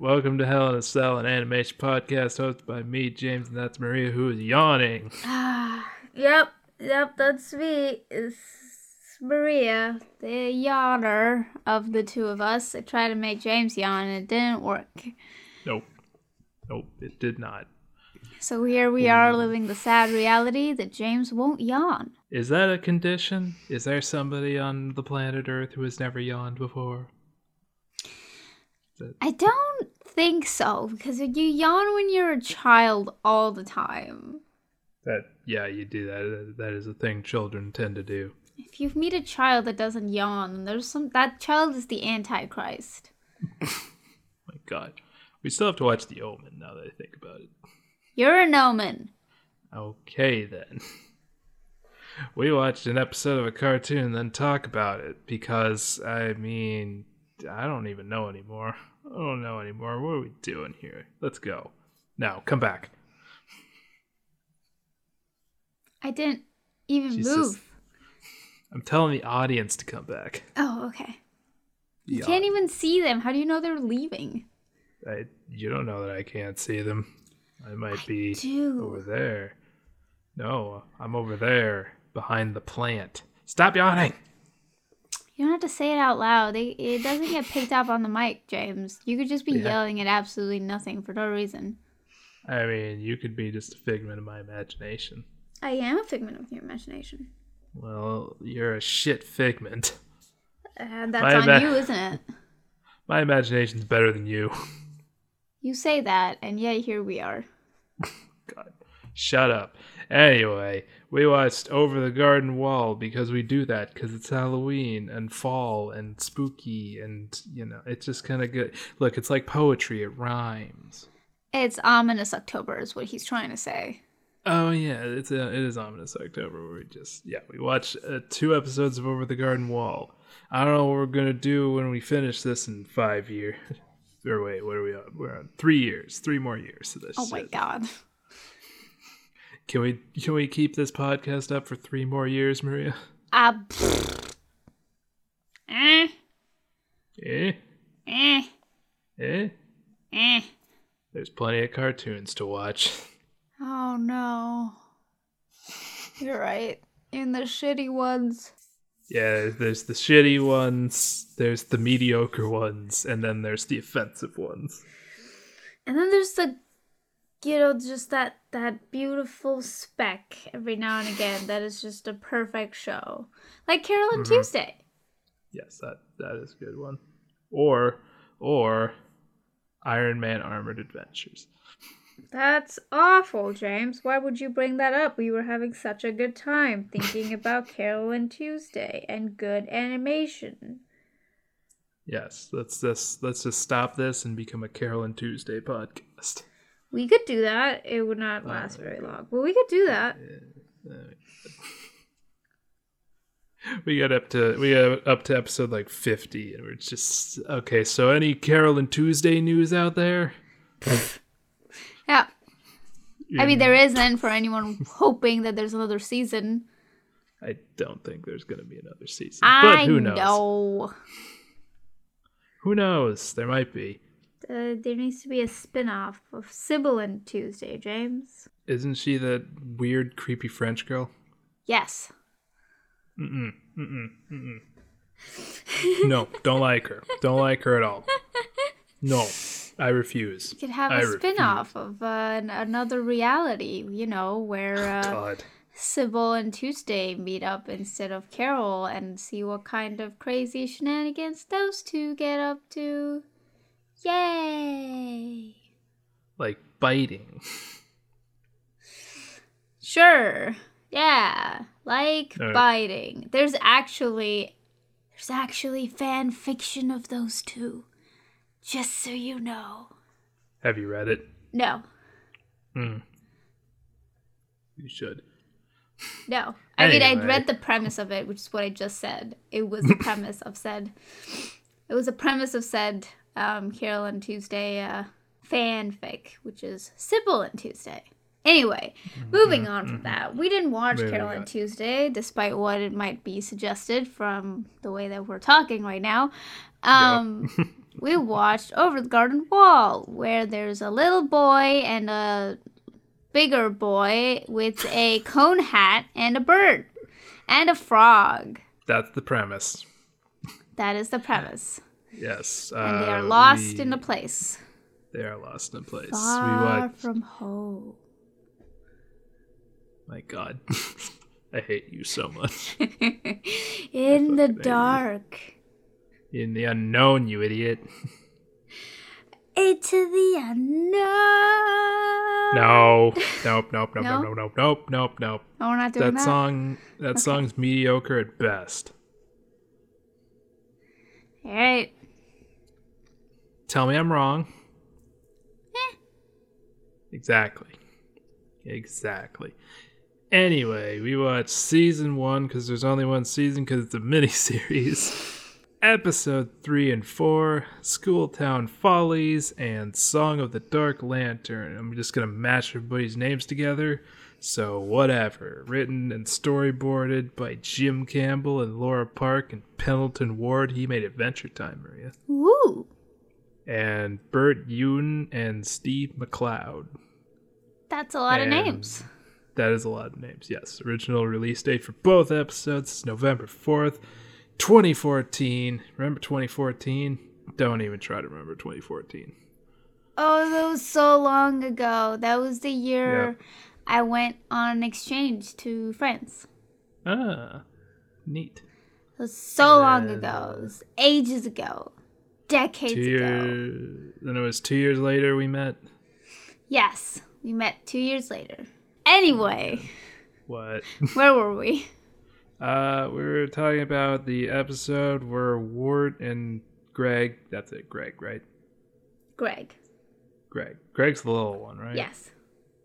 Welcome to Hell in a Cell, an animation podcast hosted by me, James, and that's Maria, who is yawning. Ah, yep, yep, that's me. It's Maria, the yawner of the two of us. I tried to make James yawn and it didn't work. Nope. Nope, it did not. So here we are living the sad reality that James won't yawn. Is that a condition? Is there somebody on the planet Earth who has never yawned before? I don't think so because you yawn when you're a child all the time. That yeah, you do that. That is a thing children tend to do. If you meet a child that doesn't yawn, there's some that child is the antichrist. My God, we still have to watch The Omen now that I think about it. You're an omen. Okay then. We watched an episode of a cartoon and then talk about it because I mean I don't even know anymore. I don't know anymore. What are we doing here? Let's go. Now, come back. I didn't even move. I'm telling the audience to come back. Oh, okay. You can't even see them. How do you know they're leaving? I, you don't know that I can't see them. I might be do. over there. No, I'm over there behind the plant. Stop yawning. You don't have to say it out loud. They, it doesn't get picked up on the mic, James. You could just be Yeah. yelling at absolutely nothing for no reason. I mean, you could be just a figment of my imagination. I am a figment of your imagination. Well, you're a shit figment. And that's My on ima- you, isn't it? My imagination's better than you. You say that, and yet here we are. God, shut up. Anyway, we watched Over the Garden Wall because we do that because it's Halloween and fall and spooky and, you know, it's just kind of good. Look, it's like poetry, it rhymes. It's ominous October, is what he's trying to say. Oh yeah, it's a, it is ominous October where we just yeah we watched uh, two episodes of Over the Garden Wall. I don't know what we're gonna do when we finish this in five years. or wait, what are we on? We're on three years, three more years to this. Oh my shit. god. Can we can we keep this podcast up for three more years, Maria? Uh, eh, Eh, eh, eh. eh. There's plenty of cartoons to watch. Oh no. You're right. In the shitty ones. Yeah, there's the shitty ones, there's the mediocre ones, and then there's the offensive ones. And then there's the you know, just that that beautiful speck every now and again that is just a perfect show. Like Carol and Mhm. Tuesday. Yes, that that is a good one. Or or Iron Man Armored Adventures. That's awful, James. Why would you bring that up? We were having such a good time thinking about Carol and Tuesday and good animation. Yes, let's just let's just stop this and become a Carol and Tuesday podcast. We could do that. It would not last very long. But we could do that. We got up to we got up to episode like fifty, and we're just okay. So, any Carol and Tuesday news out there? Yeah. I mean, there isn't for anyone hoping that there's another season. I don't think there's going to be another season, I but who knows? know. Who knows? There might be. Uh, there needs to be a spin off of Sybil and Tuesday, James. Isn't she that weird, creepy French girl? Yes. Mm-mm, mm-mm, mm-mm. no, don't like her. Don't like her at all. No, I refuse. You could have I a refuse. spin off of uh, another reality, you know, where uh, God. Sybil and Tuesday meet up instead of Carol and see what kind of crazy shenanigans those two get up to. Yay! Like biting. Sure. Yeah. Like biting. There's actually there's actually fan fiction of those two. Just so you know. Have you read it? No. Hmm. You should. No. I mean I'd read the premise of it, which is what I just said. It was the premise of said it was a premise of said um Carol and Tuesday uh fanfic, which is Sybil and Tuesday. Anyway, moving on from that, we didn't watch Moving Carol and Tuesday, despite what it might be suggested from the way that we're talking right now. Um, we watched Over the Garden Wall, where there's a little boy and a bigger boy with a cone hat and a bird and a frog. That's the premise. That is the premise. Yes. And they are uh, lost we- in a place They are lost in a place. we far watch. from home. My God, I hate you so much. in the fucking hate you. dark. In the unknown, you idiot. Into the unknown. No. Nope. Nope. Nope. No? Nope. Nope. Nope. Nope. Nope. Nope. No, we're not doing That that. song. That song's mediocre at best. All right. Tell me I'm wrong. Eh. Exactly. Exactly. Anyway, we watched season one because there's only one season because it's a miniseries. Episode three and four, Schooltown Follies and Song of the Dark Lantern. I'm just gonna mash everybody's names together. So whatever. Written and storyboarded by Jim Campbell and Laura Park and Pendleton Ward. He made Adventure Time, Maria Woo. And Bert Youn and Steve McLeod. That's a lot And- of names. That is a lot of names, yes. Original release date for both episodes is November 4th, 2014. Remember 2014? Don't even try to remember 2014. Oh, that was so long ago. That was the year Yep. I went on an exchange to France. Ah, neat. It was so long Uh, ago. It was ages ago. Decades Two ago. years. Then it was two years later we met. Yes, we met two years later. Anyway, What? where were we? Uh, we were talking about the episode where Wirt and Greg. That's it, Greg, right? Greg. Greg. Greg's the little one, right? Yes.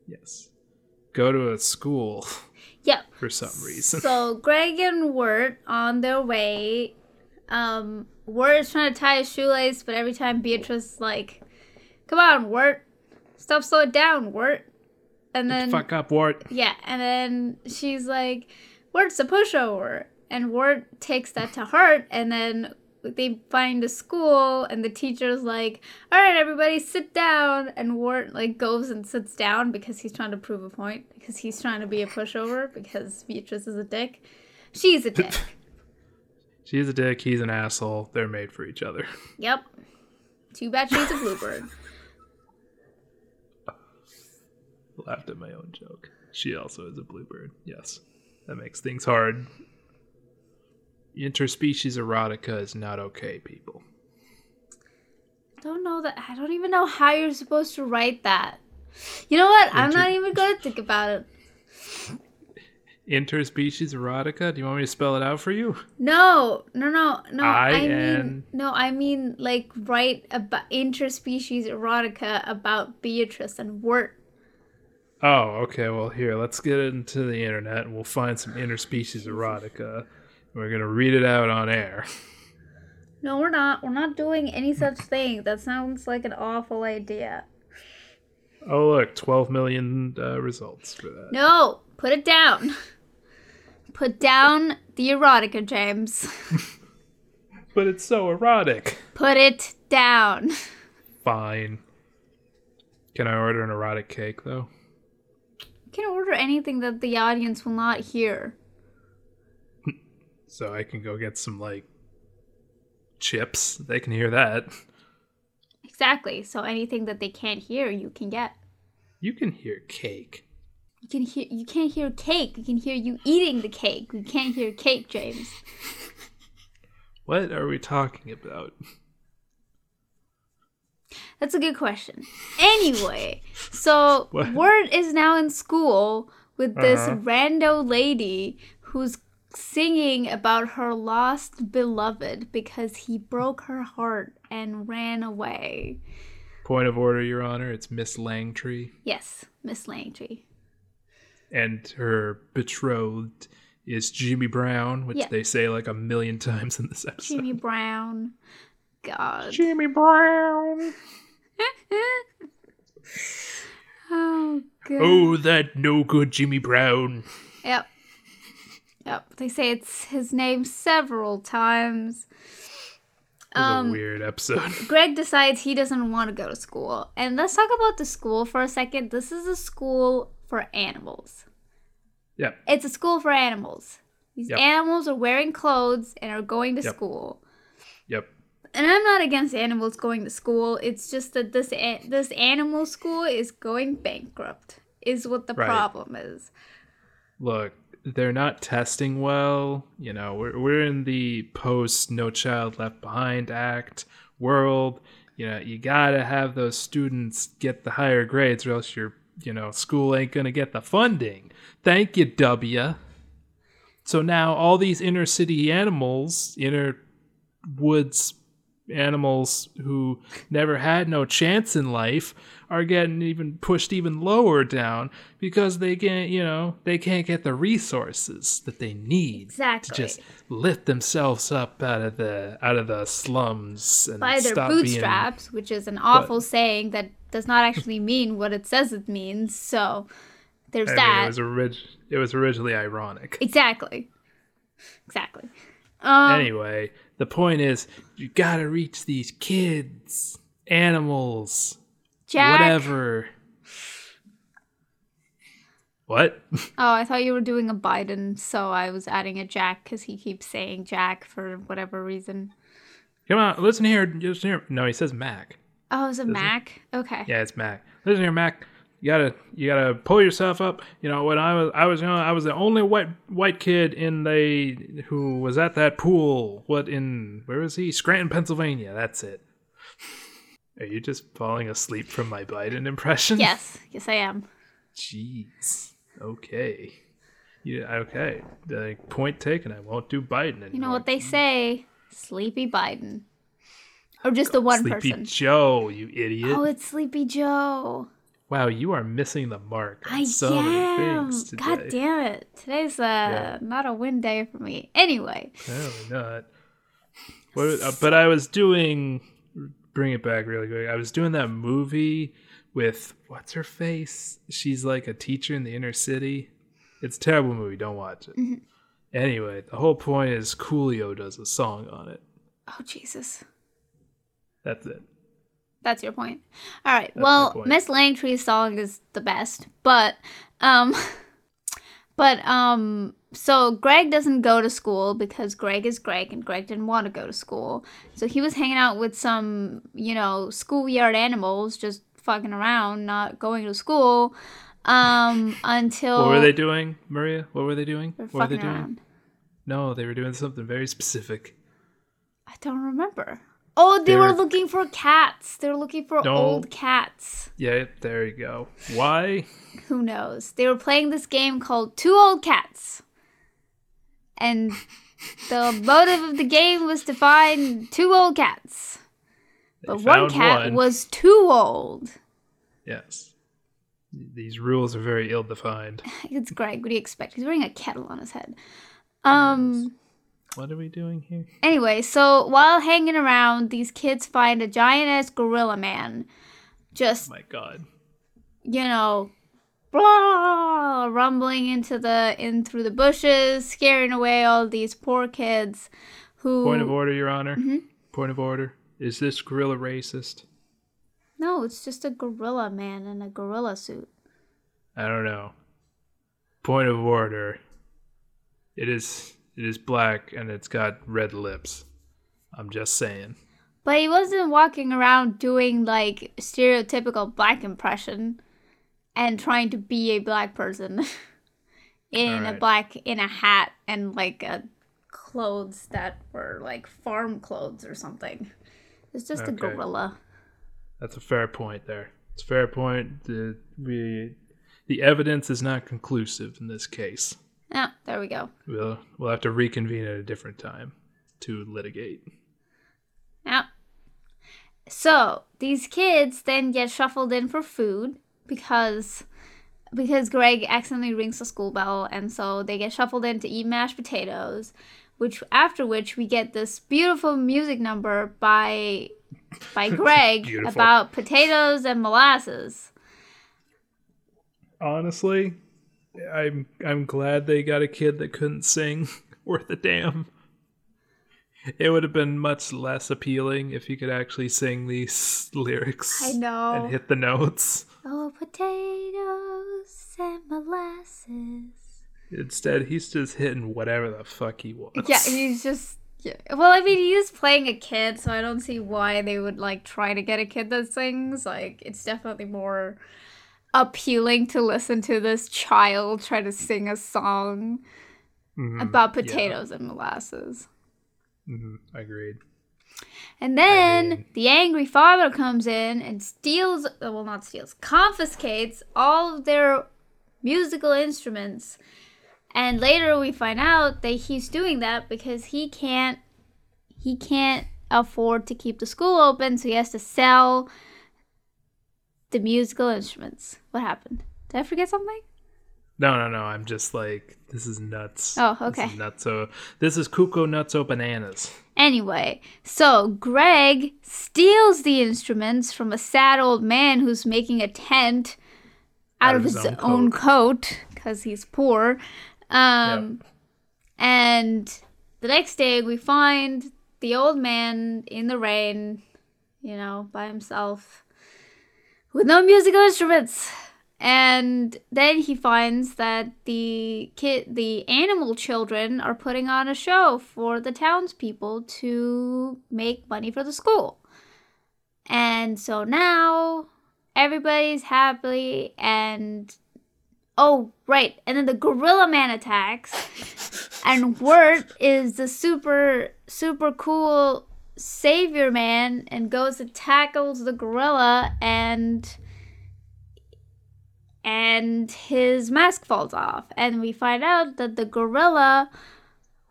Yes. Go to a school Yep. for some reason. So Greg and Wirt on their way. Um, Wirt is trying to tie his shoelace, but every time Beatrice is like, "Come on, Wirt, stop, slow it down, Wirt," and then Fuck up, Ward. yeah, and then she's like, "Wirt's a pushover," and Wirt takes that to heart, and then they find a school, and the teacher's like, "All right, everybody, sit down," and Wirt like goes and sits down because he's trying to prove a point because he's trying to be a pushover because Beatrice is a dick. She's a dick. She's a dick. He's an asshole. They're made for each other. yep. Too bad she's a bluebird. Laughed at my own joke. She also is a bluebird. Yes, that makes things hard. Interspecies erotica is not okay, people. I don't know that. I don't even know how you're supposed to write that. You know what? I'm not even gonna think about it. Interspecies erotica. Do you want me to spell it out for you? No, no, no, no. I, mean, no, I mean like write about interspecies erotica about Beatrice and Wirt. Oh, okay. Well, here, let's get into the internet and we'll find some interspecies erotica. We're gonna read it out on air. No, we're not. We're not doing any such thing. That sounds like an awful idea. Oh, look, 12 million uh, results for that. No, put it down. Put down the erotica, James. But it's so erotic. Put it down. Fine. Can I order an erotic cake, though? You can order anything that the audience will not hear. So I can go get some, like, chips. They can hear that. Exactly. So anything that they can't hear, you can get. You can hear cake. You can hear. You can't hear cake. You can hear you eating the cake. You can't hear cake, James. What are we talking about? That's a good question. Anyway, so What? Wirt is now in school with this Uh-huh. rando lady who's singing about her lost beloved because he broke her heart and ran away. Point of order, Your Honor. It's Miss Langtree. Yes, Miss Langtree. And her betrothed is Jimmy Brown, which Yeah. they say like a million times in this episode. Jimmy Brown. God. Jimmy Brown. oh, God. Oh, that no good Jimmy Brown. Yep. Yep. They say it's his name several times. It was Um, a weird episode. Greg decides he doesn't want to go to school. And let's talk about the school for a second. This is a school for animals. Yep. It's a school for animals. These Yep. animals are wearing clothes and are going to Yep. school. Yep. And I'm not against animals going to school. It's just that this a- this animal school is going bankrupt. Is what the Right. problem is. Look, they're not testing well. You know, we're we're in the post No Child Left Behind Act world. You know, you gotta have those students get the higher grades, or else your you know school ain't gonna get the funding. Thank you, W. So now all these inner city animals, inner woods animals who never had no chance in life are getting even pushed even lower down because they can't you know they can't get the resources that they need Exactly. to just lift themselves up out of the out of the slums and By their stop being bootstraps, which is an awful saying that does not actually mean what it says it means. So there's I mean, that. it was orig- it was originally ironic Exactly. Exactly. Um, anyway the point is you gotta reach these kids animals Jack. whatever what Oh, I thought you were doing a Biden, so I was adding a Jack because he keeps saying Jack for whatever reason. Come on, listen here. Listen here. No, he says Mac. Oh, is it Mac? Okay. Yeah, it's Mac. Listen here, Mac. You gotta, you gotta pull yourself up. You know, when I was, I was, you know, I was the only white, white kid in the who was at that pool. What in? Where was he? Scranton, Pennsylvania. That's it. Are you just falling asleep from my Biden impression? Yes, yes, I am. Jeez. Okay. Yeah. Okay. The point taken. I won't do Biden anymore. You know what they say? Sleepy Biden. Or just the one Sleepy person. Joe, you idiot. Oh, it's Sleepy Joe. Wow, you are missing the mark I so many am. God damn it. Today's uh, Yeah. not a win day for me. Anyway. Apparently not. What, uh, but I was doing. Bring it back really quick. I was doing that movie with what's her face? She's like a teacher in the inner city. It's a terrible movie. Don't watch it. Mm-hmm. Anyway, the whole point is Coolio does a song on it. Oh, Jesus. That's it. That's your point. All right. That's well. Miss Langtree's song is the best, but um but um so Greg doesn't go to school because Greg is Greg and Greg didn't want to go to school. So he was hanging out with some, you know, schoolyard animals just fucking around, not going to school um until What were they doing, Maria? What were they doing? What were they doing? around. No, they were doing something very specific. I don't remember. Oh, they, were looking for cats. They were looking for old cats. Yeah, there you go. Why? who knows? They were playing this game called Two Old Cats. And the motive of the game was to find two old cats. They But one found cat one. was too old. Yes. These rules are very ill defined. It's Greg. What do you expect? He's wearing a kettle on his head. Um. What are we doing here? Anyway, so while hanging around, these kids find a giant ass gorilla man, just Oh My God. you know, blah, rumbling into the in through the bushes, scaring away all these poor kids. Who? Point of order, Your Honor. Mm-hmm. Point of order. Is this gorilla racist? No, it's just a gorilla man in a gorilla suit. I don't know. Point of order. It is it is black and it's got red lips. I'm just saying. But he wasn't walking around doing like stereotypical black impression and trying to be a black person in a black in a hat and like a clothes that were like farm clothes or something. It's just a gorilla. That's a fair point there. It's a fair point. The we the evidence is not conclusive in this case. Yeah, there we go. We'll we'll have to reconvene at a different time to litigate. Yeah. So these kids then get shuffled in for food because because Greg accidentally rings the school bell, and so they get shuffled in to eat mashed potatoes. Which after which we get this beautiful music number by by Greg about potatoes and molasses. Honestly, I'm I'm glad they got a kid that couldn't sing worth a damn. It would have been much less appealing if he could actually sing these lyrics. I know. And hit the notes. Oh, potatoes and molasses. Instead, he's just hitting whatever the fuck he wants. Yeah, he's just. Yeah. Well, I mean, he's playing a kid, so I don't see why they would like try to get a kid that sings. Like, it's definitely more appealing to listen to this child try to sing a song Mhm, about yeah. potatoes and molasses. Mhm, agreed. And then mean- the angry father comes in and steals, well, not steals, confiscates all of their musical instruments. And later we find out that he's doing that because he can't he can't afford to keep the school open, so he has to sell the musical instruments. What happened? Did I forget something? No, no, no. I'm just like, this is nuts. Oh, This okay. is nutso. This is Cuco Nutso Bananas. Anyway, so Greg steals the instruments from a sad old man who's making a tent out, of his, own coat because he's poor. Um, And the next day, we find the old man in the rain, you know, by himself with no musical instruments. And then he finds that the kid, the animal children, are putting on a show for the townspeople to make money for the school. And so now everybody's happy and oh right, and then the gorilla man attacks, and Wirt is the super super cool savior man and goes and tackles the gorilla and and his mask falls off and we find out that the gorilla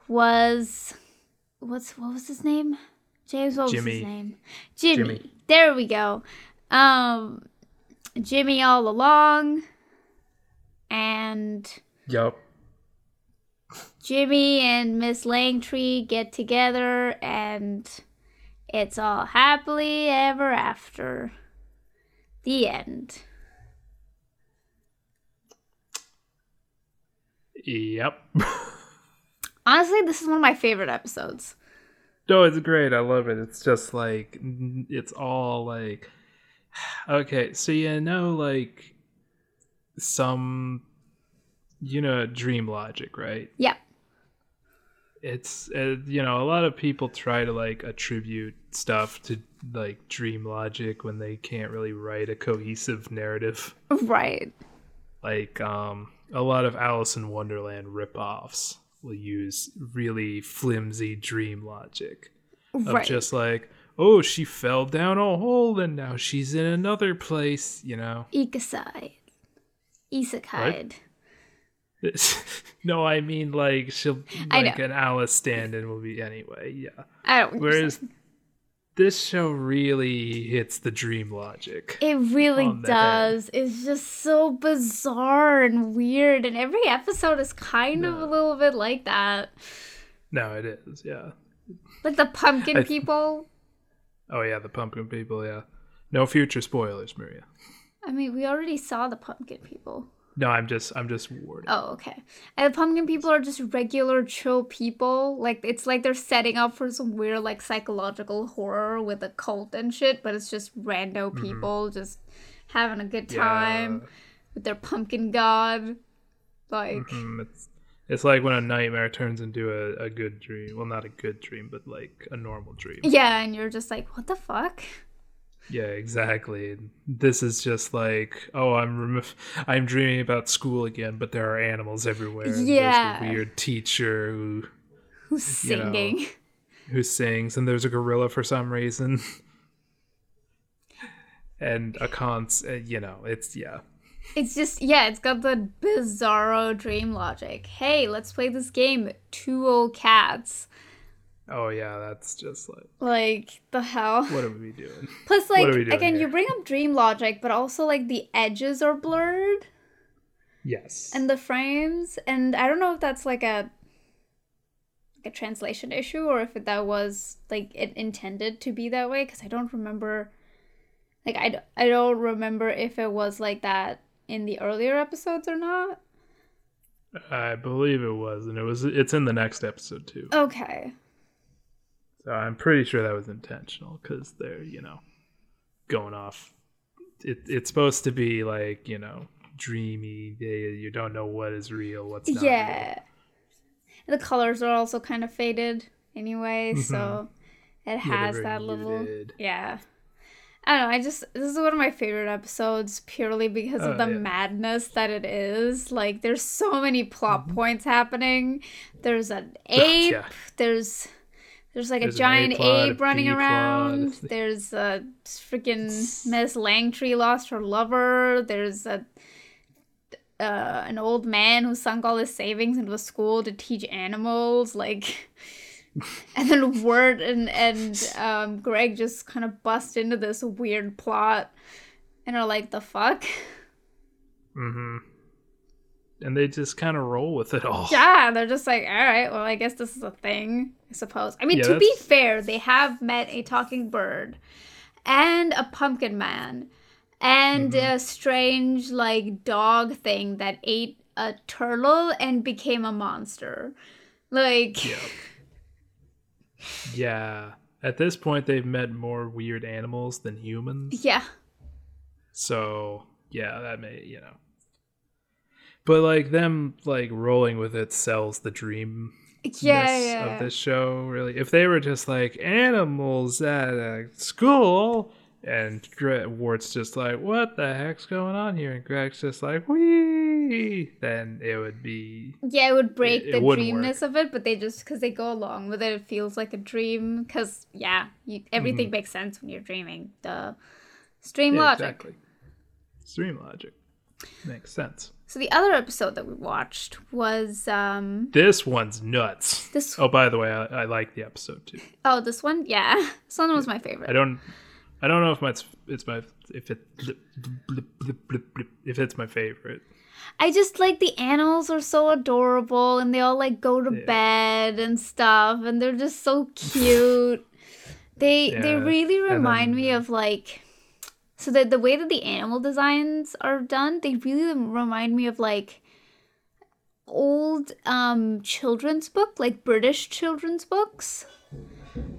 was what's what was his name james what was his name jimmy. Jimmy. there we go um jimmy all along and Yep. Jimmy and Miss Langtree get together and it's all happily ever after. The end. Yep. Honestly, this is one of my favorite episodes. no, it's great. I love it. It's just like, it's all like, okay, so you know, like, some, you know, dream logic, right? Yep. it's uh, you know a lot of people try to like attribute stuff to like dream logic when they can't really write a cohesive narrative Right. like um a lot of alice in wonderland rip-offs will use really flimsy dream logic of Right. just like oh she fell down a hole and now she's in another place you know Ikasai. Isekai. no i mean like she'll like an alice stand-in will be anyway yeah I don't Whereas this show really hits the dream logic. It really the head. does. It's just so bizarre and weird, and every episode is kind of a little bit like that. No, it is, yeah. Like the pumpkin I- people. Oh yeah, the pumpkin people, yeah. No future spoilers, Maria. I mean, we already saw the pumpkin people. No, I'm just I'm just warning. Oh, okay. And the pumpkin people are just regular chill people. Like it's like they're setting up for some weird like psychological horror with a cult and shit, but it's just rando people just having a good time Yeah. with their pumpkin god. Like Mhm, it's it's like when a nightmare turns into a, a good dream. Well, not a good dream, but like a normal dream. yeah, and you're just like, what the fuck? Yeah, exactly. This is just like, oh, I'm rem- I'm dreaming about school again, but there are animals everywhere. Yeah. There's a weird teacher who Who's You know. singing? who sings, and there's a gorilla for some reason, and a cons. Uh, you know, it's yeah. It's just yeah, it's got the bizarro dream logic. Hey, let's play this game. Two old cats. Oh yeah, that's just like, Like the hell. what are we doing? Plus, like doing again, here? you bring up dream logic, but also like the edges are blurred Yes. and the frames, and I don't know if that's like a like a translation issue or if that was like it intended to be that way because I don't remember. Like I, I don't remember if it was like that in the earlier episodes or not. I believe it was, and it was. It's in the next episode too. Okay. So I'm pretty sure that was intentional because they're, you know, going off. It, it's supposed to be like, you know, dreamy. They, you don't know what is real, what's not. yeah. The colors are also kind of faded anyway, so it has very that little yeah. I don't know. I just this is one of my favorite episodes purely because Oh, of the yeah. madness that it is. Like there's so many plot points happening. There's an ape. Mm-hmm. yeah. There's there's like There's a giant A ape running around. There's a freaking Miss Langtree lost her lover. There's a uh, an old man who sunk all his savings into a school to teach animals. Like, and then Wirt and and um, Greg just kind of bust into this weird plot, and are like, "The fuck." Mm-hmm. And they just kind of roll with it all. Yeah, they're just like, all right, well, I guess this is a thing, I suppose. I mean, Yeah, to be fair, they have met a talking bird and a pumpkin man and Mm-hmm. a strange, like, dog thing that ate a turtle and became a monster. Like, Yeah. Yeah. At this point, they've met more weird animals than humans. yeah. So yeah, that may you know. But like them like rolling with it sells the dream Yeah, yeah. of this show really. If they were just like animals at a school and Wirt's just like, what the heck's going on here? And Greg's just like, wee, then it would be Yeah, it would break It- it the wouldn't dreamness of it, but they just because they go along with it, it feels like a dream. Because yeah, you, everything makes sense when you're dreaming. The stream Mm-hmm. yeah, logic. exactly. Stream logic makes sense. So the other episode that we watched was um This one's nuts. this Oh, by the way, I, I like the episode too. oh this one yeah this one was my favorite. I don't, I don't know if my it's my if it if it's my favorite. I just like the animals are so adorable and they all like go to Yeah. bed and stuff and they're just so cute. they they really remind then- me of like so the the way that the animal designs are done, they really remind me of like old um children's book, like British children's books.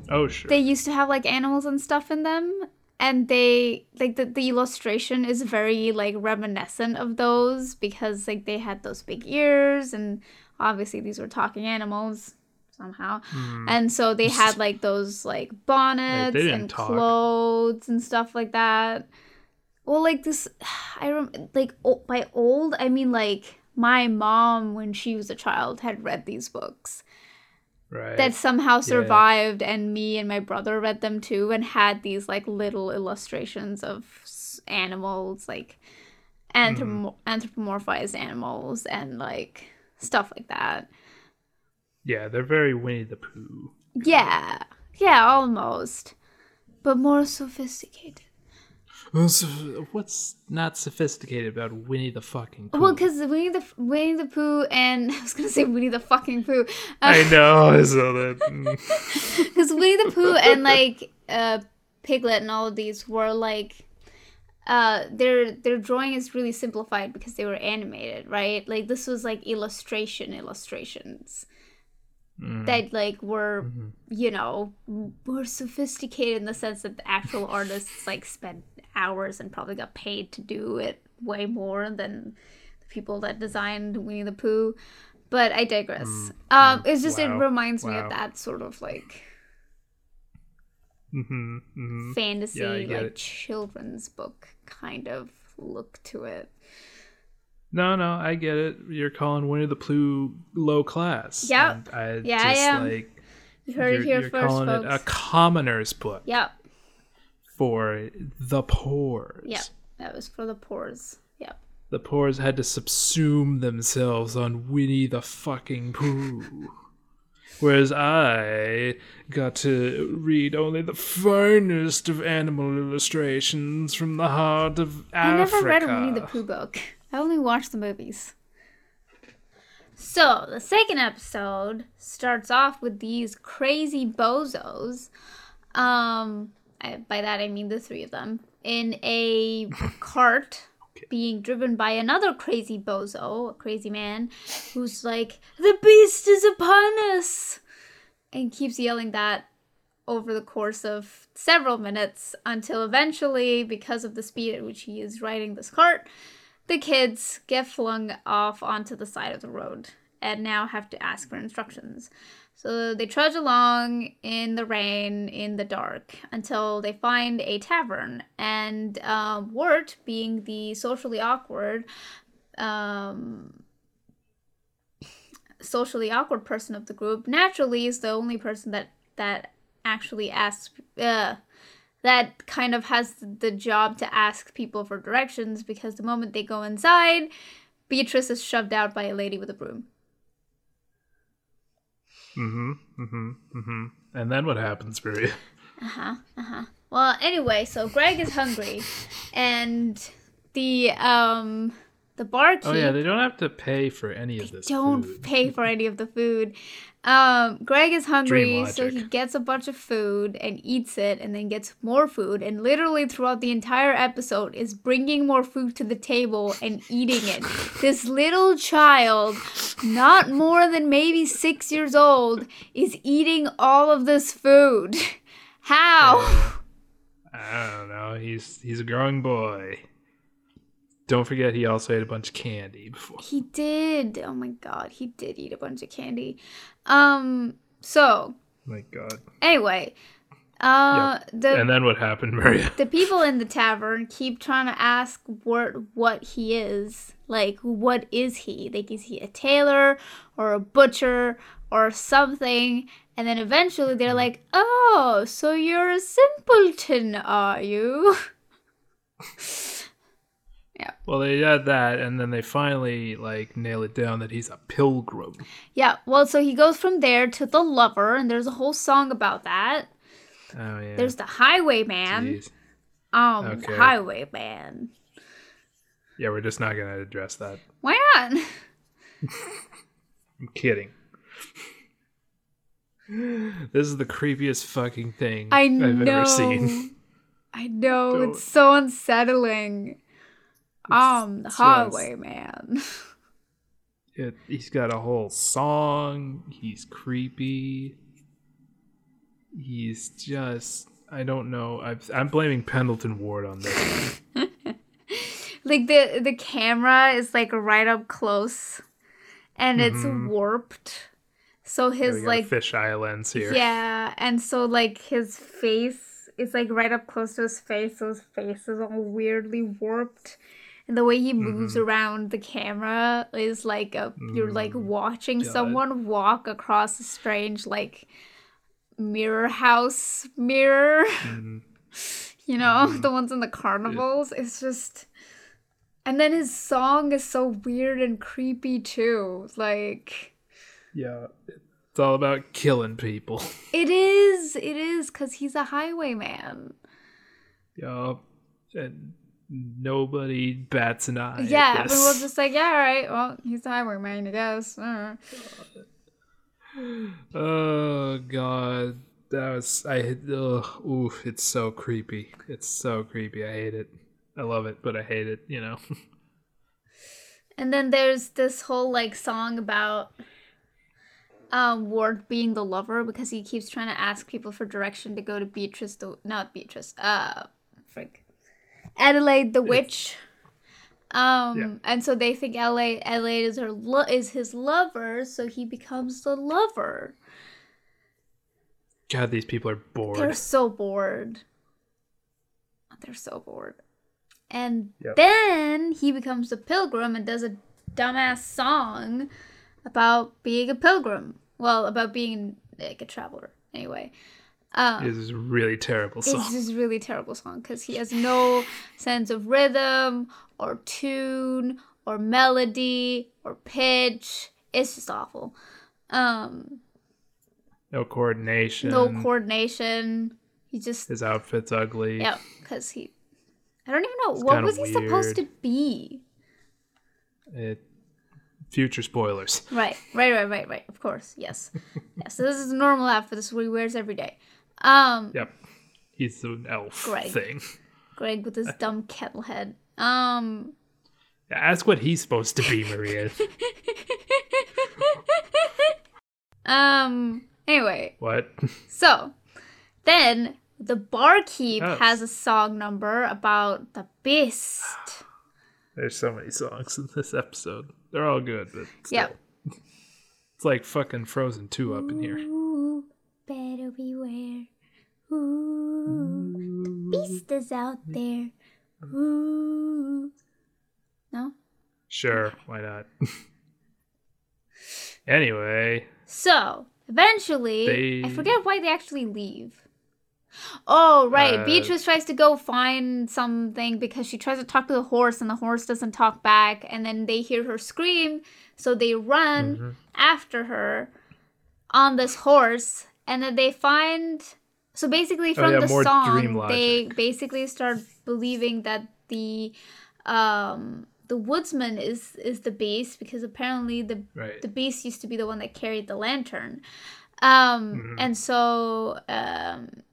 Oh sure. they used to have like animals and stuff in them and they like the, the illustration is very like reminiscent of those because like they had those big ears and obviously these were talking animals somehow Hmm. and so they had like those like bonnets didn't and talk. clothes and stuff like that well like this i rem- like o- by old i mean like my mom when she was a child had read these books right. that somehow survived and me and my brother read them too and had these like little illustrations of animals like anthromo- anthropomorphized animals and like stuff like that yeah, they're very Winnie the Pooh. yeah yeah almost but more sophisticated What's not sophisticated about Winnie the fucking Pooh? well because winnie the winnie the pooh and i was gonna say winnie the fucking pooh I know. I saw that. Mm. because winnie the pooh and like uh piglet and all of these were like uh their their drawing is really simplified because they were animated right like this was like illustration illustrations Mm. that like were Mhm. you know more sophisticated in the sense that the actual artists like spent hours and probably got paid to do it way more than the people that designed winnie the pooh but i digress um it's just Mm. Wow. it reminds me of that sort of like Mhm, mhm. fantasy Yeah, like it. children's book kind of look to it No, no, I get it. You're calling Winnie the Pooh low class. Yep. I Yeah, I just am. like you heard you're, it here you're first calling folks it a commoner's book yep for the poor. yep that was for the pores yep The poors had to subsume themselves on Winnie the fucking Pooh. Whereas I got to read only the finest of animal illustrations from the heart of I Africa. I never read a Winnie the Pooh book. I only watch the movies. So, the second episode starts off with these crazy bozos. Um, I, by that I mean the three of them in a cart being driven by another crazy bozo, a crazy man, who's like, "The beast is upon us," and keeps yelling that over the course of several minutes until eventually, because of the speed at which he is riding this cart, the kids get flung off onto the side of the road and now have to ask for instructions. So they trudge along in the rain, in the dark, until they find a tavern. And um, Wirt, being the socially awkward, um, socially awkward person of the group, naturally is the only person that that actually asks uh, that kind of has the job to ask people for directions because the moment they go inside, Beatrice is shoved out by a lady with a broom. Mm-hmm. Mm-hmm. Mm-hmm. And then what happens, Maria? Uh-huh. Uh-huh. Well, anyway, so Greg is hungry and the um the barkeep Oh yeah, they don't have to pay for any of this. don't food. pay for any of the food. Um, Greg is hungry, so he gets a bunch of food and eats it, and then gets more food. And literally throughout the entire episode, is bringing more food to the table and eating it. this little child, not more than maybe six years old, is eating all of this food. How? I don't know. He's he's a growing boy. Don't forget, he also ate a bunch of candy before. He did. Oh my god, he did eat a bunch of candy. Um. So My God. anyway, uh, the And then what happened, Maria? the people in the tavern keep trying to ask what what he is. Like, what is he? Like, is he a tailor or a butcher or something? And then eventually they're like, "Oh, so you're a simpleton, are you?" Well, they had that, and then they finally like nail it down that he's a pilgrim. Yeah. Well, so he goes from there to the lover, and there's a whole song about that. Oh yeah. There's the highwayman. Jeez. Um, Okay. highwayman. Yeah, we're just not gonna address that. Why not? I'm kidding. This is the creepiest fucking thing I have ever seen. I know Don't- it's so unsettling. Um, the highwayman. It, he's got a whole song. He's creepy. He's just. I don't know. I've, I'm blaming Pendleton Ward on this. like the the camera is like right up close, and it's Mhm. warped. So his got like fisheye lens here. yeah, and so like his face is like right up close to his face. So his face is all weirdly warped. And the way he moves Mm-hmm. around the camera is like a you're like Mm, watching God. someone walk across a strange like mirror house mirror. Mhm. you know, Mm-hmm. the ones in the carnivals. It's just and then his song is so weird and creepy too. Like Yeah. It's all about killing people. it is, it is cuz he's a highwayman. Yeah. And nobody bats an eye. yeah, this. everyone's just like, yeah, all right. Well, he's a highwayman, I guess. Uh. Oh god, that was I. Ugh, ooh, it's so creepy. It's so creepy. I hate it. I love it, but I hate it. You know. And then there's this whole like song about um Wirt being the lover because he keeps trying to ask people for direction to go to Beatrice the not Beatrice, uh. Adelaide the witch. Um Yeah. and so they think Adelaide, Adelaide is her lo- is his lover, so he becomes the lover. God, these people are bored. They're so bored. They're so bored. And Yep. then he becomes a pilgrim and does a dumbass song about being a pilgrim. Well, about being like a traveler. Anyway. This is a really terrible song. it's just really terrible song because he has no sense of rhythm or tune or melody or pitch. It's just awful. Um, no coordination. no coordination. He just His outfit's ugly. Yeah, because he. I don't even know It's what was he supposed to be. It, future spoilers. Right, right, right, right, right. Of course, yes, yes. So this is a normal outfit. This is what he wears every day. Um, Yep. He's an elf Greg. thing. Greg with his dumb kettle head. Um, Ask what he's supposed to be, Maria. um. Anyway, what? so Then the barkeep Oh. has a song number about the beast. There's so many songs in this episode. They're all good, but still. Yep. It's like fucking Frozen 2 up in here. Better beware. Ooh, the beast is out there. Ooh. No? Sure, why not? anyway, So, eventually, I forget why they actually leave. Oh, right. Uh, Beatrice tries to go find something because she tries to talk to the horse and the horse doesn't talk back. And then they hear her scream. So they run Mhm. after her on this horse. And then they find. So basically, Oh, from yeah, the song, they basically start believing that the. Um, the woodsman is is the beast because apparently the right. the beast used to be the one that carried the lantern um Mhm. and so um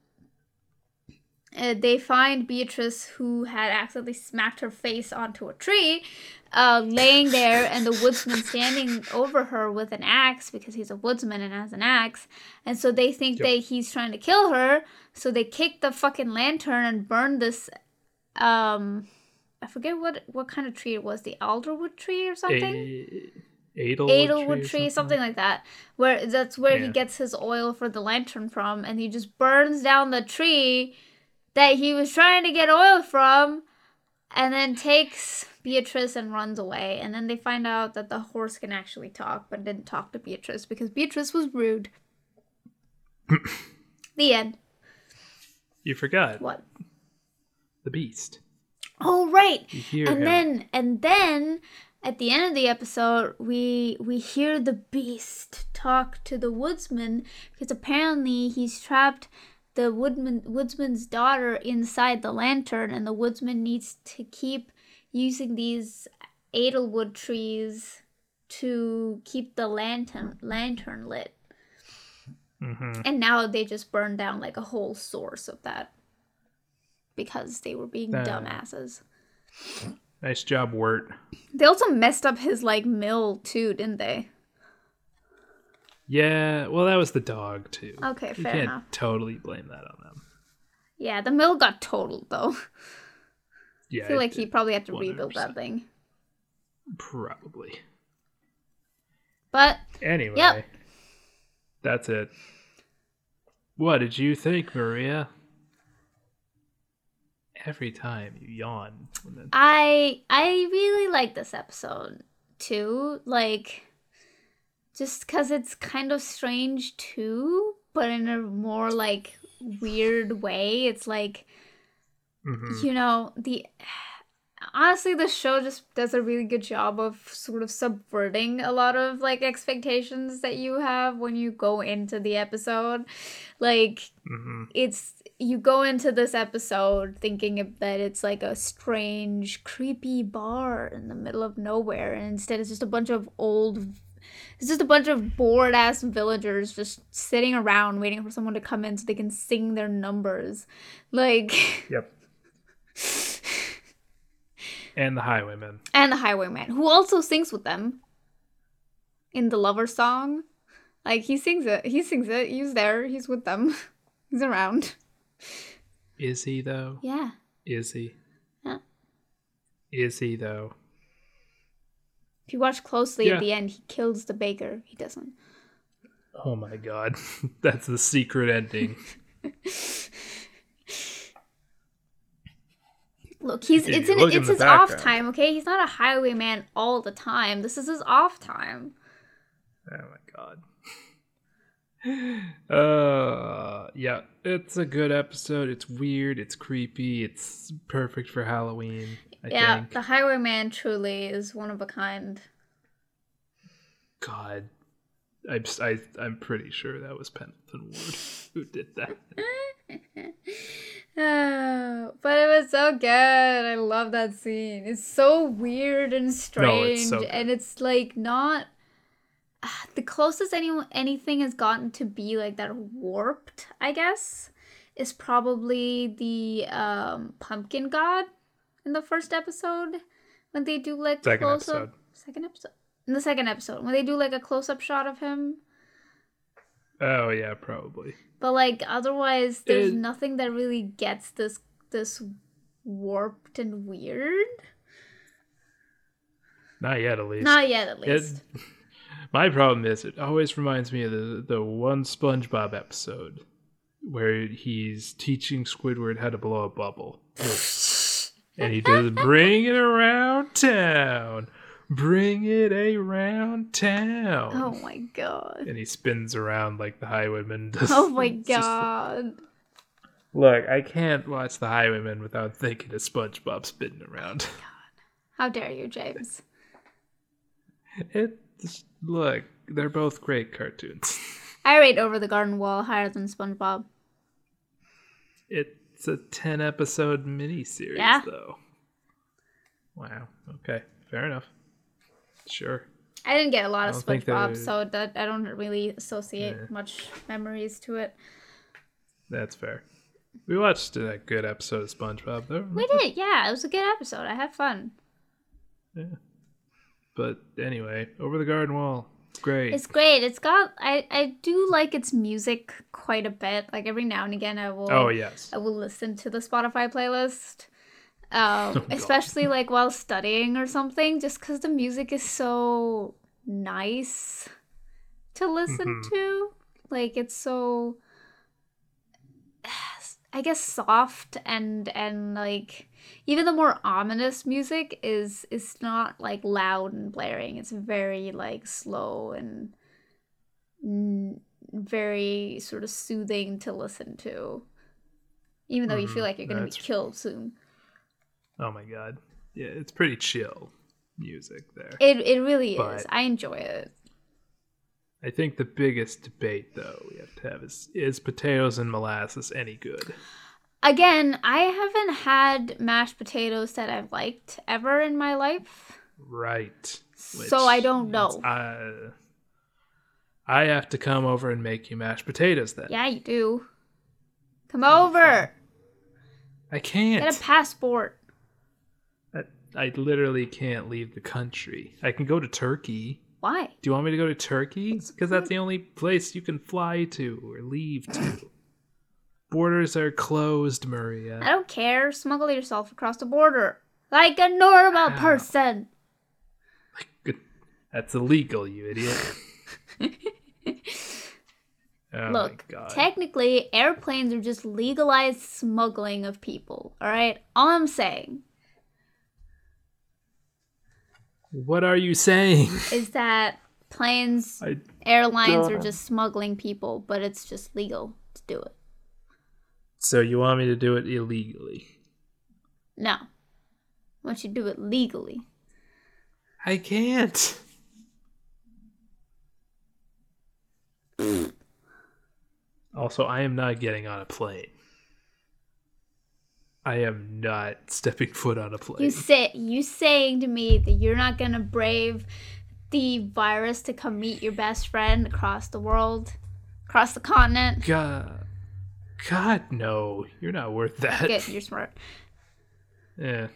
uh, they find Beatrice, who had accidentally smacked her face onto a tree, uh, laying there, and the woodsman standing over her with an axe because he's a woodsman and has an axe. And so they think Yep. that he's trying to kill her. So they kick the fucking lantern and burn this. Um, I forget what what kind of tree it was. The alderwood tree or something. A- Edelwood, Edelwood tree, tree, something like that. Where that's where he gets his oil for the lantern from, and he just burns down the tree that he was trying to get oil from, and then takes Beatrice and runs away. And then they find out that the horse can actually talk, but didn't talk to Beatrice because Beatrice was rude. the end. You forgot What? the beast. Oh right. And him. then and then at the end of the episode we we hear the beast talk to the woodsman because apparently he's trapped the woodman woodsman's daughter inside the lantern and the woodsman needs to keep using these edelwood trees to keep the lantern lantern lit hmm and now they just burned down like a whole source of that because they were being Uh. dumbasses Nice job, Wirt. They also messed up his like mill too, didn't they? Yeah, well, that was the dog too. Okay, you fair can't enough. totally blame that on them. Yeah, the mill got totaled though. Yeah, I feel like he probably had to rebuild 100%. that thing. probably. But Anyway, Yep. that's it. What did you think, Maria? Every time you yawn. I I really like this episode too. Like just cuz it's kind of strange too, but in a more like weird way. It's like Mhm. you know the honestly the show just does a really good job of sort of subverting a lot of like expectations that you have when you go into the episode like Mhm. it's you go into this episode thinking that it's like a strange creepy bar in the middle of nowhere and instead it's just a bunch of old it's just a bunch of bored ass villagers just sitting around waiting for someone to come in so they can sing their numbers like Yep. And the highwayman. and the highwayman who also sings with them in the lover song like he sings it he sings it he's there he's with them he's around Is he though? yeah Is he? Yeah. Is he though? If you watch closely Yeah. at the end he kills the baker he doesn't Oh my god. That's the secret ending. look he's If it's you in look in it's his off time okay he's not a highwayman all the time this is his off time Oh my god. Uh yeah, it's a good episode. It's weird, it's creepy, it's perfect for Halloween, I yeah think. the highwayman truly is one of a kind God. I'm I, am pretty sure that was Pendleton Ward who did that. Oh, but it was so good. I love that scene. It's so weird and strange, so and it's like not ah, the closest anyone anything has gotten to be like that warped. I guess is probably the um, pumpkin god in the first episode when they do like Second close episode. up. Second episode. In the second episode, when they do like a close up shot of him. Oh yeah, probably. But like otherwise there's It- nothing that really gets this this warped and weird. Not yet, at least. Not yet at It- least. my problem is it always reminds me of the the one SpongeBob episode where he's teaching Squidward how to blow a bubble, and he just bring it around town, bring it around town. oh my god. And he spins around like the Highwayman does. Oh my just- god. Look, I can't watch the Highwayman without thinking of SpongeBob spinning around. Oh How dare you, James? It's look, they're both great cartoons. I rate Over the Garden Wall higher than SpongeBob. It's a 10 episode miniseries, Yeah. though. Wow. Okay. Fair enough. Sure. I didn't get a lot of SpongeBob, so that I don't really associate Yeah. much memories to it. That's fair. We watched a good episode of SpongeBob, though. We did, yeah. It was a good episode. I had fun. Yeah. But anyway, Over the Garden Wall. It's great. It's great. It's got I I do like its music quite a bit. Like every now and again, I will oh, yes. I will listen to the Spotify playlist, um, God. especially like while studying or something, just because the music is so nice to listen Mhm. to. Like it's so, I guess, soft and and like even the more ominous music is is not like loud and blaring. It's very like slow and mm, very sort of soothing to listen to even though you feel Mhm, like you're going to be killed soon. Oh, my God. Yeah, it's pretty chill music there. It it really is. I enjoy it. I think the biggest debate, though, we have to have is is potatoes and molasses any good? Again, I haven't had mashed potatoes that I've liked ever in my life. Right. So I don't know. I, I have to come over and make you mashed potatoes then. Yeah, you do. Come over. I can't. Get a passport. I, I literally can't leave the country. I can go to Turkey. Why? Do you want me to go to Turkey? Because that's the only place you can fly to or leave to. Borders are closed, Maria. I don't care. Smuggle yourself across the border like a normal How? person. That's illegal, you idiot. oh Look, technically, airplanes are just legalized smuggling of people. All right, all I'm saying what are you saying? is that planes, I airlines are don't- just smuggling people, but it's just legal to do it. So you want me to do it illegally? No, I want you to do it legally. I can't. also, I am not getting on a plane. I am not stepping foot on a plane. You say you saying to me that you're not gonna brave the virus to come meet your best friend across the world, across the continent. God, God, no! You're not worth that. Good, you're smart. Yeah.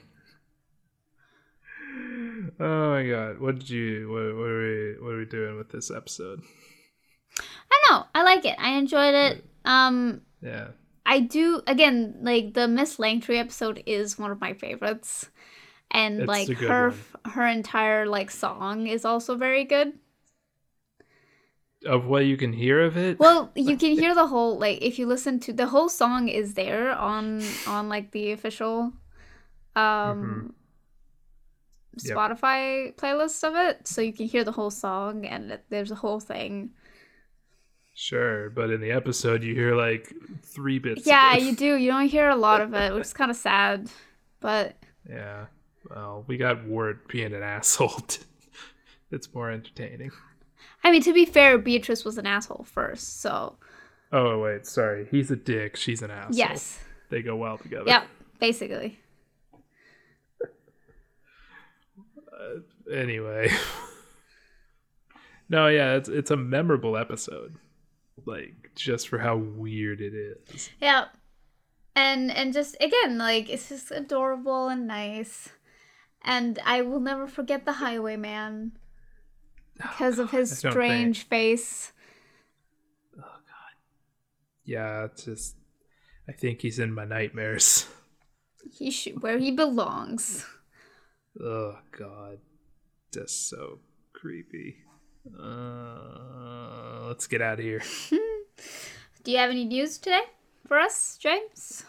Oh my god! What did you? What, what are we? What are we doing with this episode? I know. I like it. I enjoyed it. Um, Yeah. I do. Again, like the Miss Langtree episode is one of my favorites, and It's like her one. her entire like song is also very good. Of what you can hear of it. Well, you can hear the whole like if you listen to the whole song is there on on like the official um Yep. Spotify playlist of it, so you can hear the whole song and it, there's a whole thing. Sure, but in the episode you hear like three bits. of Yeah, you do. You don't hear a lot of it, which is kind of sad, but Yeah. Well, we got Wirt being an asshole. it's more entertaining. I mean to be fair, Beatrice was an asshole first, so Oh wait, sorry. He's a dick. She's an asshole. yes, They go well together. yep, basically. Uh, anyway. no, yeah, it's it's a memorable episode. Like just for how weird it is. Yeah. And and just again, like it's just adorable and nice. And I will never forget the highwayman because of his strange strange face. yeah, it's just I think he's in my nightmares. He should where he belongs. Oh god. Just so creepy. Uh, let's get out of here. Do you have any news today for us, James?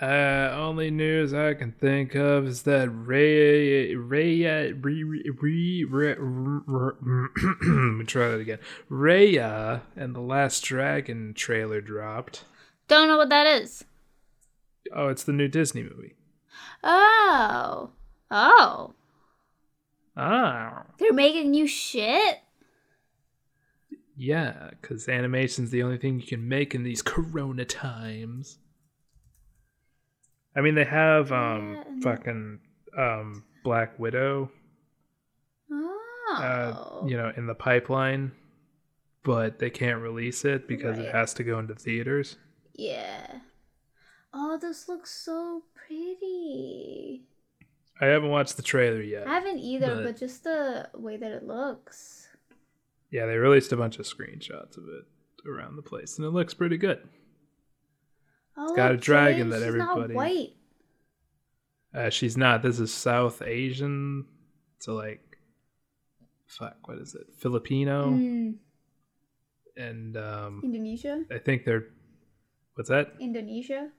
Uh, only news I can think of is that Ray Ray re, re, re, re, re, let me try that again. Raya and the Last Dragon trailer dropped. Don't know what that is. Oh, it's the new Disney movie. Oh. Oh. Ah, They're making new shit? yeah, because animation's the only thing you can make in these Corona times. I mean, they have um Yeah, fucking um Black Widow Oh. uh, you know, in the pipeline, but they can't release it because Right. it has to go into theaters. Yeah. Oh, this looks so pretty. I haven't watched the trailer yet. I haven't either, But- but just the way that it looks. Yeah, they released a bunch of screenshots of it around the place, and it looks pretty good. Oh, got a dragon that everybody- Not white. Uh, she's not. This is South Asian, so like, fuck, what is it? Filipino, Mm, and um, Indonesia. I think they're, what's that? Indonesia.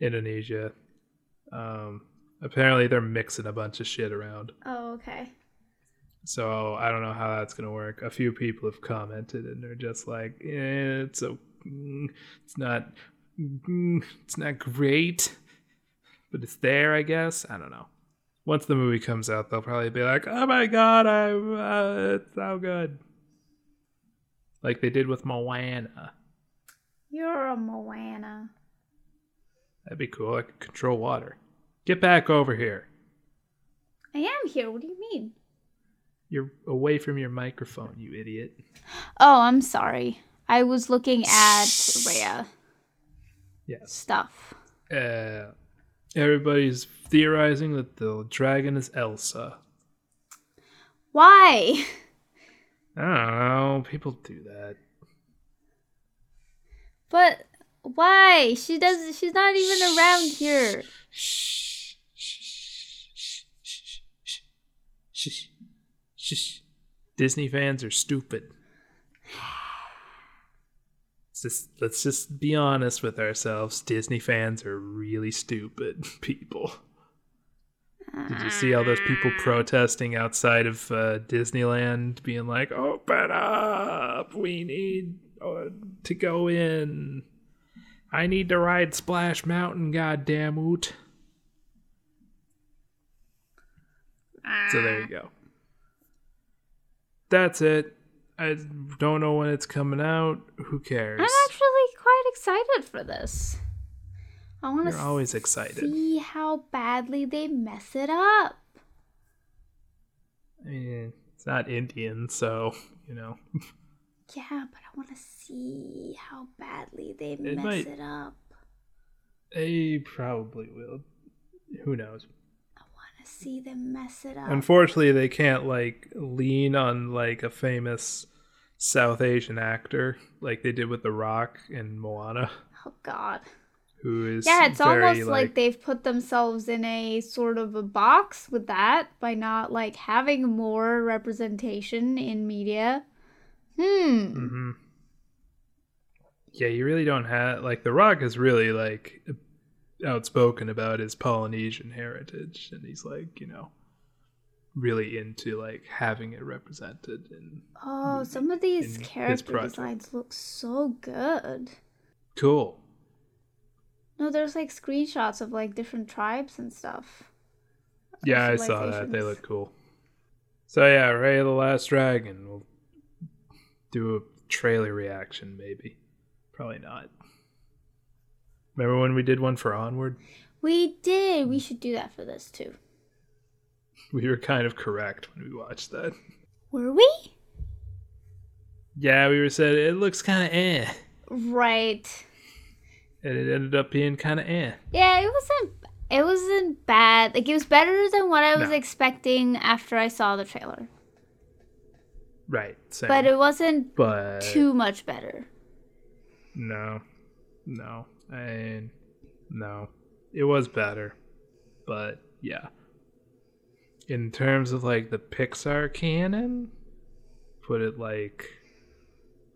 Indonesia. Um, apparently they're mixing a bunch of shit around. Oh, okay. So I don't know how that's gonna work. A few people have commented, and they're just like, eh, "It's so, mm, it's not, it's not great, but it's there, I guess." I don't know. Once the movie comes out, they'll probably be like, "Oh my god, I, uh, it's so good," like they did with Moana. You're a Moana. That'd be cool. I could control water. Get back over here. I am here. What do you mean? You're away from your microphone, you idiot. Oh, I'm sorry. I was looking at Raya Yes. stuff. uh, everybody's theorizing that the dragon is Elsa. Why? I don't know. People do that. But why? She does. She's not even around here. Shh. Shh. Shh. Shh. Shh. Disney fans are stupid. Let's just, let's just be honest with ourselves. Disney fans are really stupid people. Did you see all those people protesting outside of uh, Disneyland, being like, "Open up! We need uh, to go in. I need to ride Splash Mountain. Goddamn oot!" So there you go. That's it. I don't know when it's coming out. Who cares? I'm actually quite excited for this. I want You're to always excited. see how badly they mess it up. I mean, it's not Indian, so you know. Yeah, but I want to see how badly they It mess might- it up. They probably will. Who knows? I want to see them mess it up. Unfortunately, they can't like lean on like a famous South Asian actor like they did with The Rock and Moana, oh God. who is Yeah, it's very, almost like, they've put themselves in a sort of a box with that by not like having more representation in media. Hmm. Mm-hmm. Yeah, you really don't have like The Rock is really like outspoken about his Polynesian heritage, and he's like you know really into like having it represented and Oh, some of these character designs look so good. cool. No, there's like screenshots of like different tribes and stuff. Yeah, I saw that. They look cool. So yeah, Raya and the Last Dragon. We'll do a trailer reaction, maybe. Probably not. Remember when we did one for Onward? We did. We should do that for this too. We were kind of correct when we watched that. Were we? Yeah, we were said it looks kind of eh, Right. and it ended up being kind of eh. Yeah, it wasn't. It wasn't bad. Like it was better than what I was No. expecting after I saw the trailer. Right, same. But it wasn't but too much better. no, no, and no, it was better, but yeah. In terms of like the Pixar canon, put it like,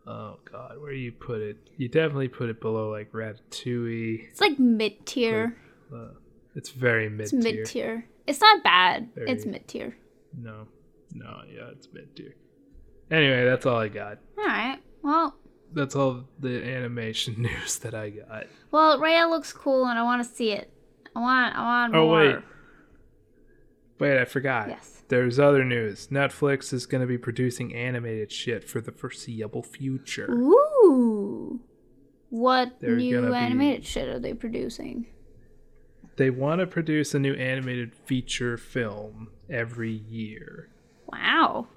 oh god, where do you put it? You definitely put it below like Ratatouille. It's like mid tier. Uh, it's very mid tier. It's mid tier. It's not bad. It's mid tier. No, no, yeah, it's mid tier. Anyway, that's all I got. All right. Well, That's all the animation news that I got. well, Raya looks cool, and I want to see it. I want. I want Oh, more. wait. Wait, I forgot. Yes. There's other news. Netflix is going to be producing animated shit for the foreseeable future. Ooh. What They're new gonna be- animated shit are they producing? They want to produce a new animated feature film every year. Wow.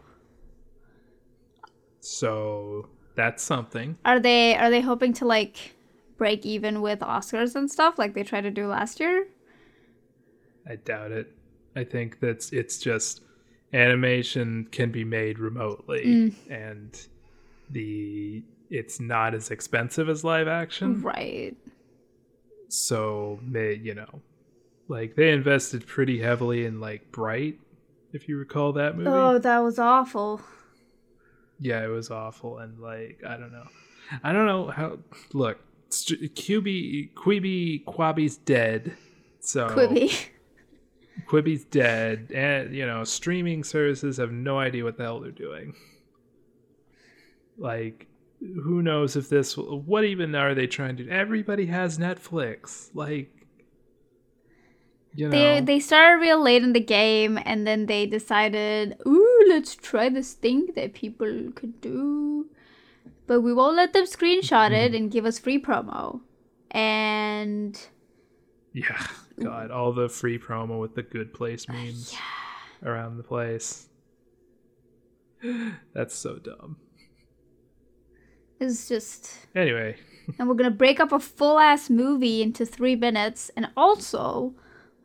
So that's something. Are they are they hoping to like break even with Oscars and stuff like they tried to do last year? I doubt it. I think that's it's just animation can be made remotely Mm. and the it's not as expensive as live action. Right. So you know, like they invested pretty heavily in like Bright, if you recall that movie. Oh, that was awful. Yeah, it was awful and like I don't know. I don't know how look, QB Quibi Quabi's dead. So Quibi. Quibi's dead, and you know, streaming services have no idea what the hell they're doing. Like, who knows if this? What even are they trying to? do? Everybody has Netflix. Like, you know, They they started real late in the game and then they decided, ooh, let's try this thing that people could do. But we won't let them screenshot it and give us free promo. And yeah, God, all the free promo with the good place uh, memes around the place. That's so dumb. it's just Anyway, and we're gonna break up a full ass movie into three minutes and also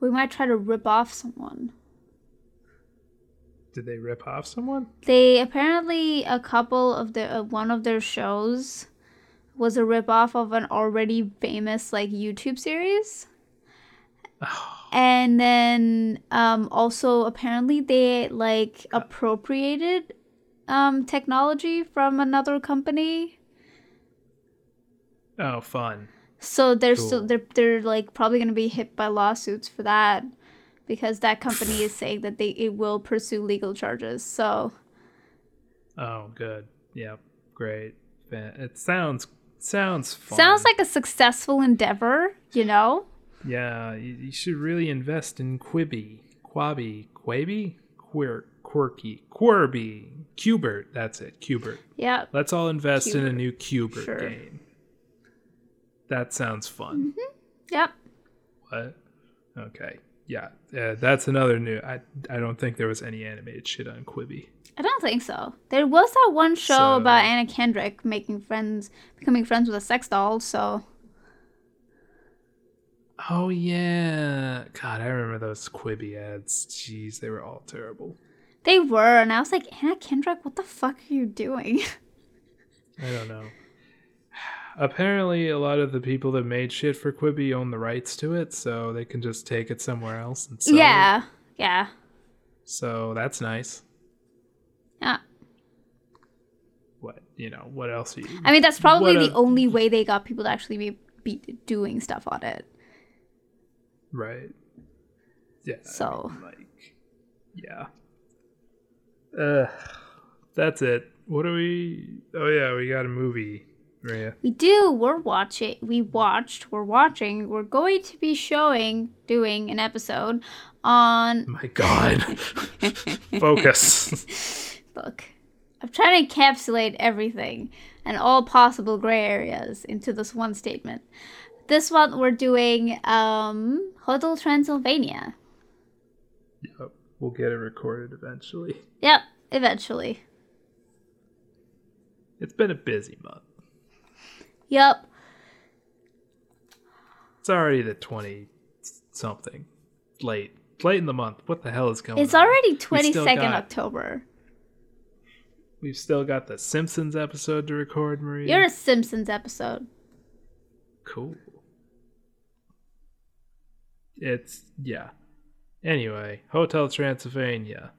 we might try to rip off someone. Did they rip off someone? They apparently a couple of the uh, one of their shows was a ripoff of an already famous like YouTube series. And then um also apparently they like appropriated um technology from another company. Oh, fun. So they're still they're they're like probably to be hit by lawsuits for that because that company is saying that they it will pursue legal charges. So Oh, good. Yep, great. It sounds sounds fun. sounds like a successful endeavor, you know? yeah. You, you should really invest in Quibi, Quabi, Quabi, Quir, Quirky, Quirby, Cubert. That's it, Cubert. Yeah. Let's all invest in a new Cubert Sure. game. That sounds fun. Mm-hmm. Yep. What? Okay. Yeah, uh, that's another new. I I don't think there was any animated shit on Quibi. I don't think so. There was that one show So- about Anna Kendrick making friends, becoming friends with a sex doll. So Oh yeah, God, I remember those Quibi ads. Jeez, they were all terrible. they were, and I was like, Anna Kendrick, what the fuck are you doing? I don't know. Apparently, a lot of the people that made shit for Quibi own the rights to it, so they can just take it somewhere else and sell it. yeah, yeah, So that's nice. yeah. What you know? What else? You, I mean, that's probably the a- only way they got people to actually be, be doing stuff on it. right? Yeah. I So- mean, like, yeah. Uh, that's it. What do we? Oh yeah, we got a movie. We do. We're watching. We watched. We're watching. We're going to be showing, doing an episode on My God. Focus. Look, I'm trying to encapsulate everything and all possible gray areas into this one statement. This one we're doing um Hotel Transylvania. Yep, we'll get it recorded eventually. Yep, eventually. It's been a busy month. Yep. It's already the 20 something. Late. Late in the month. What the hell is going It's on? It's already We 22nd got- October. We've still got the Simpsons episode to record, Maria. You're a Simpsons episode. Cool. It's yeah. Anyway, Hotel Transylvania.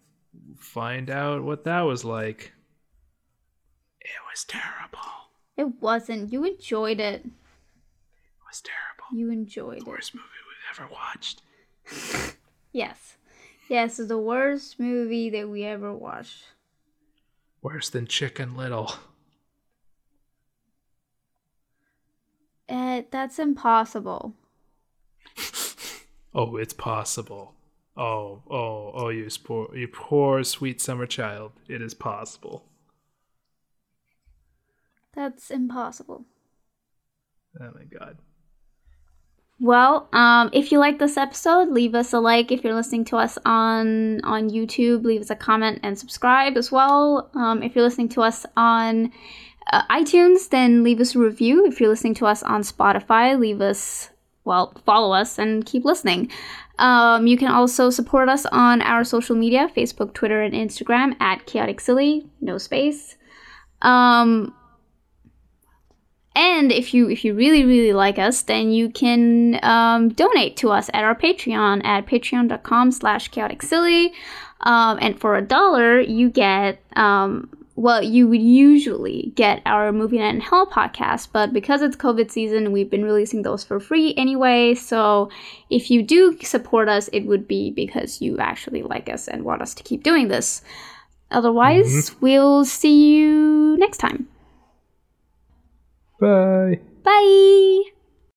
Find out what that was like. It was terrible. It wasn't. You enjoyed it. It was terrible. You enjoyed it. Worst movie we've ever watched. Yes. Yes, it's the worst movie that we ever watched. Worse than Chicken Little. Uh, that's impossible. Oh, it's possible. Oh, oh, oh, you poor, you poor sweet summer child. It is possible. That's impossible. Oh my god. Well, um, if you like this episode, leave us a like. If you're listening to us on on YouTube, leave us a comment and subscribe as well. Um, if you're listening to us on uh, iTunes, then leave us a review. If you're listening to us on Spotify, leave us well, follow us and keep listening. Um, you can also support us on our social media Facebook, Twitter, and Instagram at Chaotic Silly, no space. Um, and if you if you really really like us, then you can um, donate to us at our Patreon at patreon.com slash chaotic silly. Um, and for a dollar, you get um, well, you would usually get our Movie Night in Hell podcast, but because it's COVID season, we've been releasing those for free anyway. So if you do support us, it would be because you actually like us and want us to keep doing this. Otherwise, we'll see you next time. Bye. Bye.